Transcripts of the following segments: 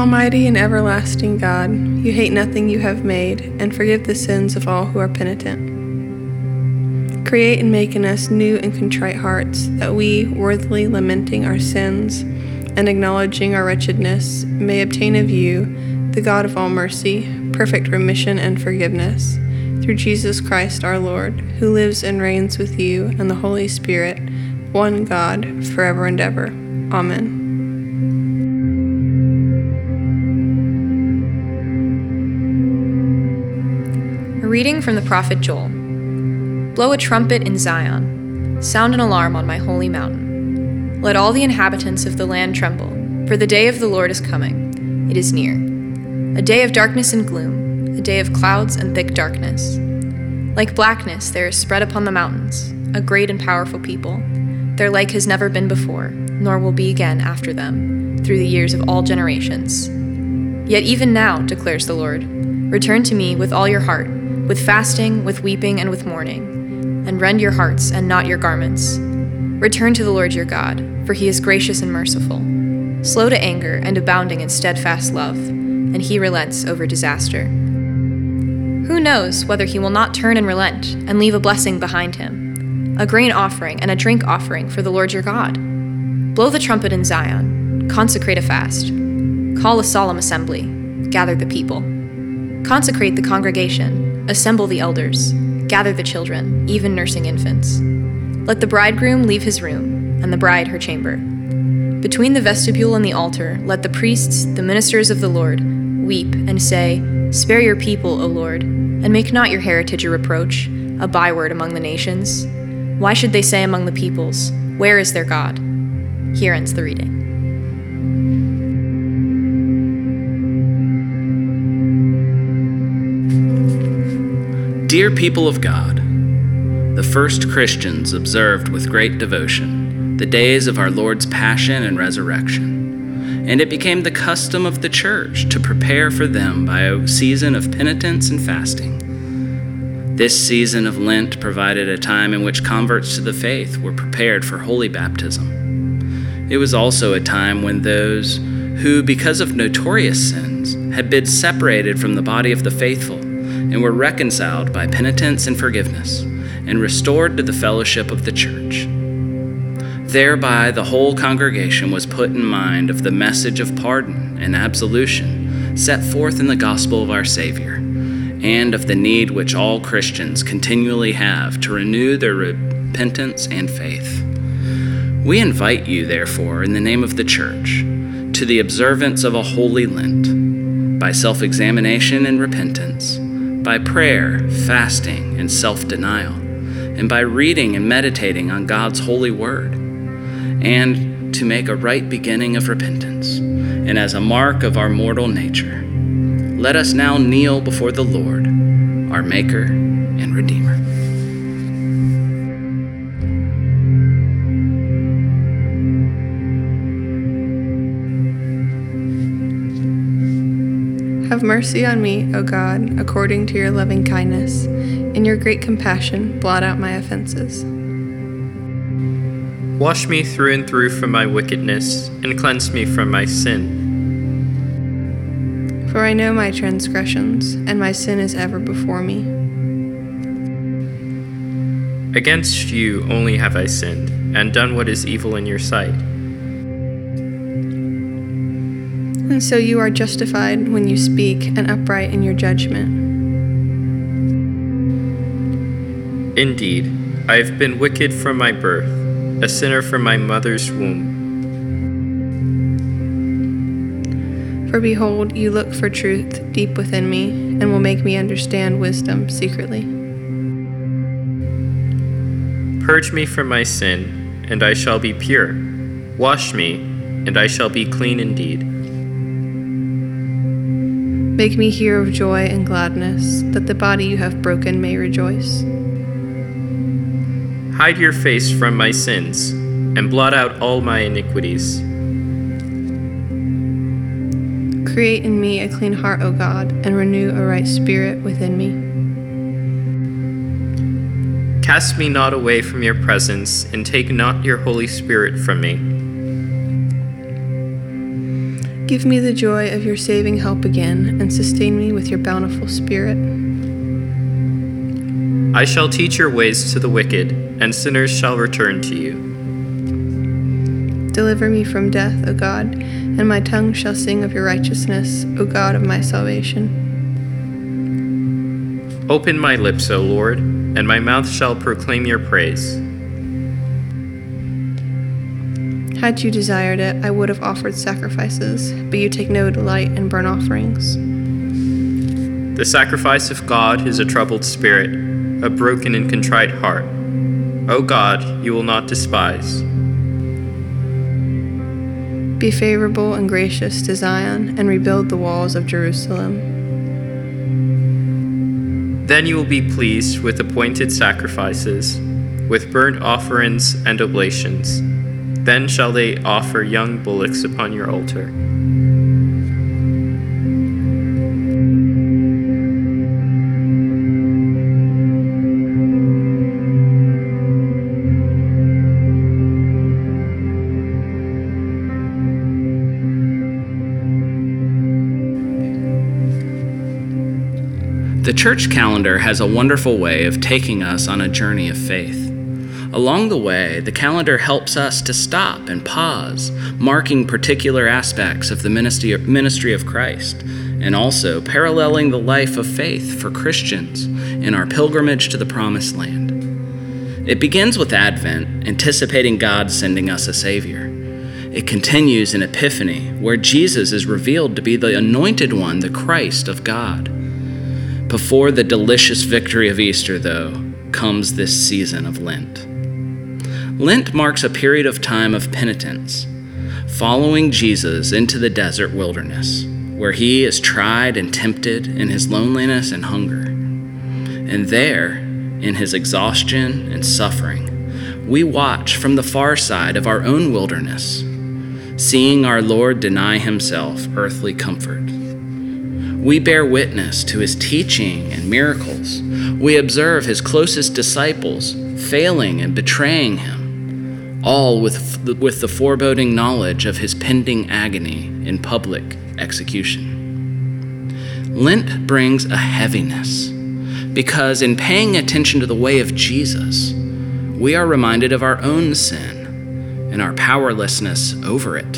Almighty and everlasting God, you hate nothing you have made, and forgive the sins of all who are penitent. Create and make in us new and contrite hearts, that we, worthily lamenting our sins and acknowledging our wretchedness, may obtain of you, the God of all mercy, perfect remission and forgiveness, through Jesus Christ our Lord, who lives and reigns with you and the Holy Spirit, one God, forever and ever. Amen. Reading from the prophet Joel. Blow a trumpet in Zion, sound an alarm on my holy mountain. Let all the inhabitants of the land tremble, for the day of the Lord is coming. It is near. A day of darkness and gloom, a day of clouds and thick darkness. Like blackness, there is spread upon the mountains a great and powerful people. Their like has never been before, nor will be again after them, through the years of all generations. Yet even now, declares the Lord, return to me with all your heart, with fasting, with weeping, and with mourning, and rend your hearts and not your garments. Return to the Lord your God, for he is gracious and merciful, slow to anger and abounding in steadfast love, and he relents over disaster. Who knows whether he will not turn and relent and leave a blessing behind him? a grain offering and a drink offering for the Lord your God. Blow the trumpet in Zion, consecrate a fast, call a solemn assembly, gather the people. Consecrate the congregation, assemble the elders, gather the children, even nursing infants. Let the bridegroom leave his room, and the bride her chamber. Between the vestibule and the altar, let the priests, the ministers of the Lord, weep and say, Spare your people, O Lord, and make not your heritage a reproach, a byword among the nations. Why should they say among the peoples, Where is their God? Here ends the reading. Dear people of God, the first Christians observed with great devotion the days of our Lord's passion and resurrection, and it became the custom of the church to prepare for them by a season of penitence and fasting. This season of Lent provided a time in which converts to the faith were prepared for holy baptism. It was also a time when those who, because of notorious sins, had been separated from the body of the faithful and were reconciled by penitence and forgiveness and restored to the fellowship of the church. Thereby, the whole congregation was put in mind of the message of pardon and absolution set forth in the gospel of our Savior and of the need which all Christians continually have to renew their repentance and faith. We invite you, therefore, in the name of the Church, to the observance of a holy Lent, by self examination and repentance, by prayer, fasting, and self denial, and by reading and meditating on God's holy word, and to make a right beginning of repentance, and as a mark of our mortal nature. Let us now kneel before the Lord, our Maker Have mercy on me, O God, according to your loving kindness. In your great compassion, blot out my offenses. Wash me through and through from my wickedness, and cleanse me from my sin. For I know my transgressions, and my sin is ever before me. Against you only have I sinned, and done what is evil in your sight. And so you are justified when you speak, and upright in your judgment. Indeed, I have been wicked from my birth, a sinner from my mother's womb. For behold, you look for truth deep within me, and will make me understand wisdom secretly. Purge me from my sin, and I shall be pure. Wash me, and I shall be clean indeed. Make me hear of joy and gladness, that the body you have broken may rejoice. Hide your face from my sins, and blot out all my iniquities. Create in me a clean heart, O God, and renew a right spirit within me. Cast me not away from your presence, and take not your Holy Spirit from me. Give me the joy of your saving help again, and sustain me with your bountiful spirit. I shall teach your ways to the wicked, and sinners shall return to you. Deliver me from death, O God, and my tongue shall sing of your righteousness, O God of my salvation. Open my lips, O Lord, and my mouth shall proclaim your praise. Had you desired it, I would have offered sacrifices, but you take no delight in burnt offerings. The sacrifice of God is a troubled spirit, a broken and contrite heart. O God, you will not despise. Be favorable and gracious to Zion, and rebuild the walls of Jerusalem. Then you will be pleased with appointed sacrifices, with burnt offerings and oblations. Then shall they offer young bullocks upon your altar. The church calendar has a wonderful way of taking us on a journey of faith. Along the way, the calendar helps us to stop and pause, marking particular aspects of the ministry of Christ, and also paralleling the life of faith for Christians in our pilgrimage to the Promised Land. It begins with Advent, anticipating God sending us a Savior. It continues in Epiphany, where Jesus is revealed to be the anointed one, the Christ of God. Before the delicious victory of Easter, though, comes this season of Lent. Lent marks a period of time of penitence, following Jesus into the desert wilderness, where he is tried and tempted in his loneliness and hunger. And there, in his exhaustion and suffering, we watch from the far side of our own wilderness, seeing our Lord deny himself earthly comfort. We bear witness to his teaching and miracles. We observe his closest disciples failing and betraying him all with, with the foreboding knowledge of his pending agony in public execution. Lent brings a heaviness because, in paying attention to the way of Jesus, we are reminded of our own sin and our powerlessness over it.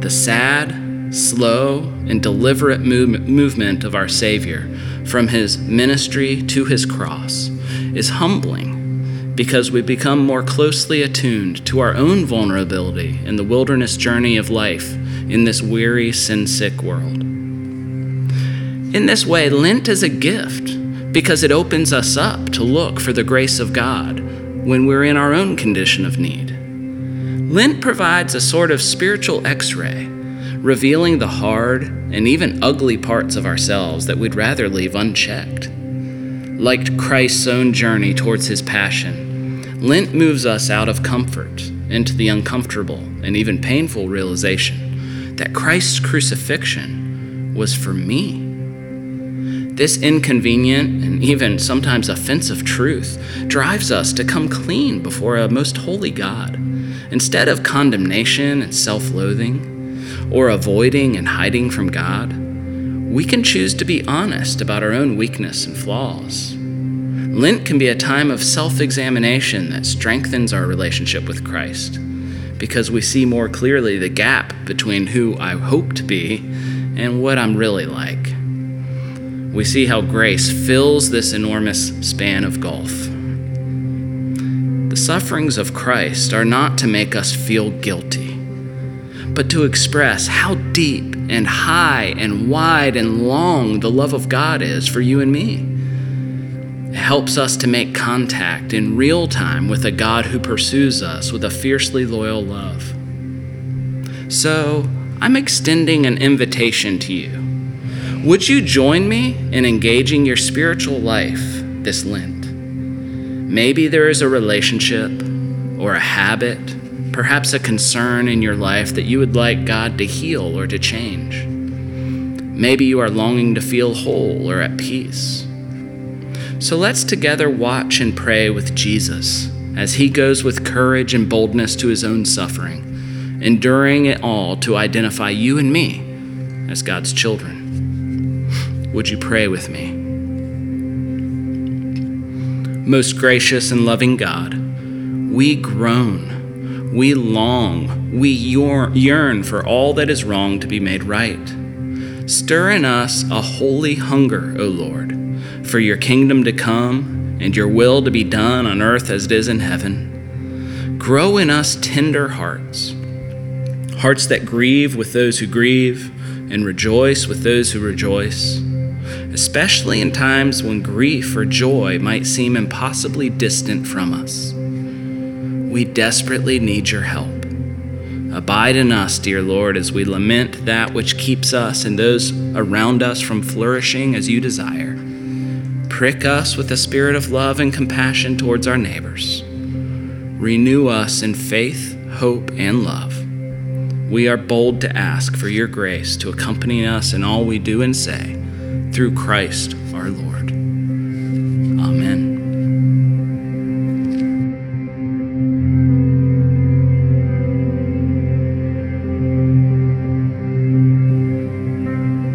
The sad, slow, and deliberate move- movement of our Savior from his ministry to his cross is humbling because we become more closely attuned to our own vulnerability in the wilderness journey of life in this weary, sin sick world. In this way, Lent is a gift because it opens us up to look for the grace of God when we're in our own condition of need. Lent provides a sort of spiritual x ray, revealing the hard and even ugly parts of ourselves that we'd rather leave unchecked. Like Christ's own journey towards his passion, Lent moves us out of comfort into the uncomfortable and even painful realization that Christ's crucifixion was for me. This inconvenient and even sometimes offensive truth drives us to come clean before a most holy God. Instead of condemnation and self loathing, or avoiding and hiding from God, we can choose to be honest about our own weakness and flaws. Lent can be a time of self examination that strengthens our relationship with Christ because we see more clearly the gap between who I hope to be and what I'm really like. We see how grace fills this enormous span of gulf. The sufferings of Christ are not to make us feel guilty but to express how deep and high and wide and long the love of God is for you and me. Helps us to make contact in real time with a God who pursues us with a fiercely loyal love. So, I'm extending an invitation to you. Would you join me in engaging your spiritual life this Lent? Maybe there is a relationship or a habit perhaps a concern in your life that you would like God to heal or to change. Maybe you are longing to feel whole or at peace. So let's together watch and pray with Jesus as he goes with courage and boldness to his own suffering enduring it all to identify you and me as God's children. Would you pray with me? Most gracious and loving God, we groan, we long, we yearn for all that is wrong to be made right. Stir in us a holy hunger, O Lord, for your kingdom to come and your will to be done on earth as it is in heaven. Grow in us tender hearts, hearts that grieve with those who grieve and rejoice with those who rejoice especially in times when grief or joy might seem impossibly distant from us. We desperately need your help. Abide in us, dear Lord, as we lament that which keeps us and those around us from flourishing as you desire. Prick us with a spirit of love and compassion towards our neighbors. Renew us in faith, hope, and love. We are bold to ask for your grace to accompany us in all we do and say through Christ our Lord. Amen.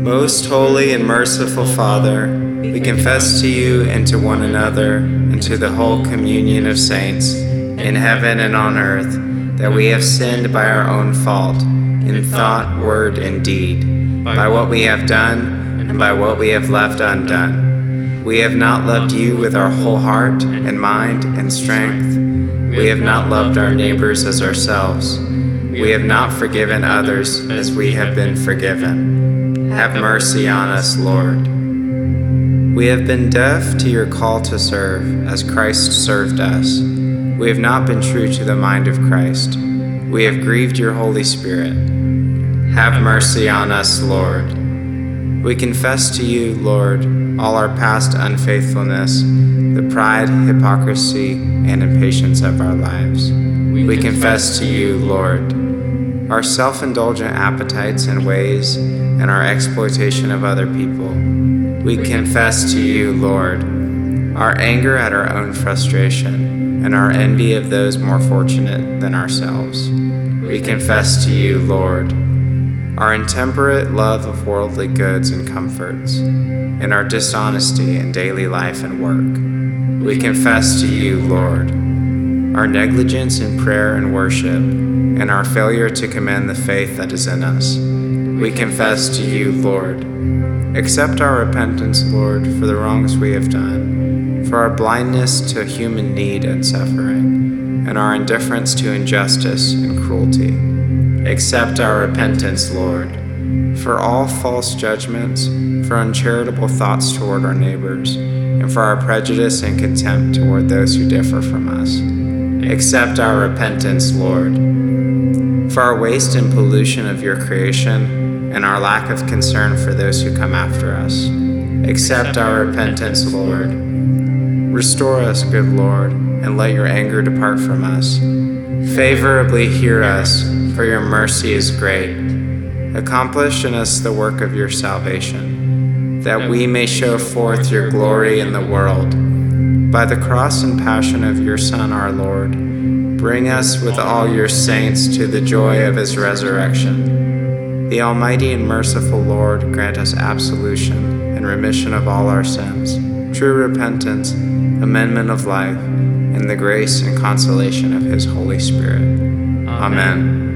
Most holy and merciful Father, we confess to you and to one another and to the whole communion of saints in heaven and on earth that we have sinned by our own fault in thought, word, and deed, by what we have done and by what we have left undone. We have not loved you with our whole heart and mind and strength. We have not loved our neighbors as ourselves. We have not forgiven others as we have been forgiven. Have mercy on us, Lord. We have been deaf to your call to serve as Christ served us. We have not been true to the mind of Christ. We have grieved your Holy Spirit. Have mercy on us, Lord. We confess to you, Lord, all our past unfaithfulness, the pride, hypocrisy, and impatience of our lives. We confess to you, Lord, our self indulgent appetites and ways, and our exploitation of other people. We confess to you, Lord, our anger at our own frustration, and our envy of those more fortunate than ourselves. We confess to you, Lord, our intemperate love of worldly goods and comforts, and our dishonesty in daily life and work. We confess to you, Lord, our negligence in prayer and worship, and our failure to commend the faith that is in us. We confess to you, Lord. Accept our repentance, Lord, for the wrongs we have done, for our blindness to human need and suffering, and our indifference to injustice and cruelty. Accept our repentance, Lord, for all false judgments, for uncharitable thoughts toward our neighbors, and for our prejudice and contempt toward those who differ from us. Accept our repentance, Lord, for our waste and pollution of your creation, and our lack of concern for those who come after us. Accept our repentance, Lord. Restore us, good Lord, and let your anger depart from us. Favorably hear us for your mercy is great. Accomplish in us the work of your salvation, that we may show forth your glory in the world. By the cross and passion of your Son, our Lord, bring us with all your saints to the joy of his resurrection. The Almighty and merciful Lord grant us absolution and remission of all our sins, true repentance, amendment of life, and the grace and consolation of his Holy Spirit. Amen.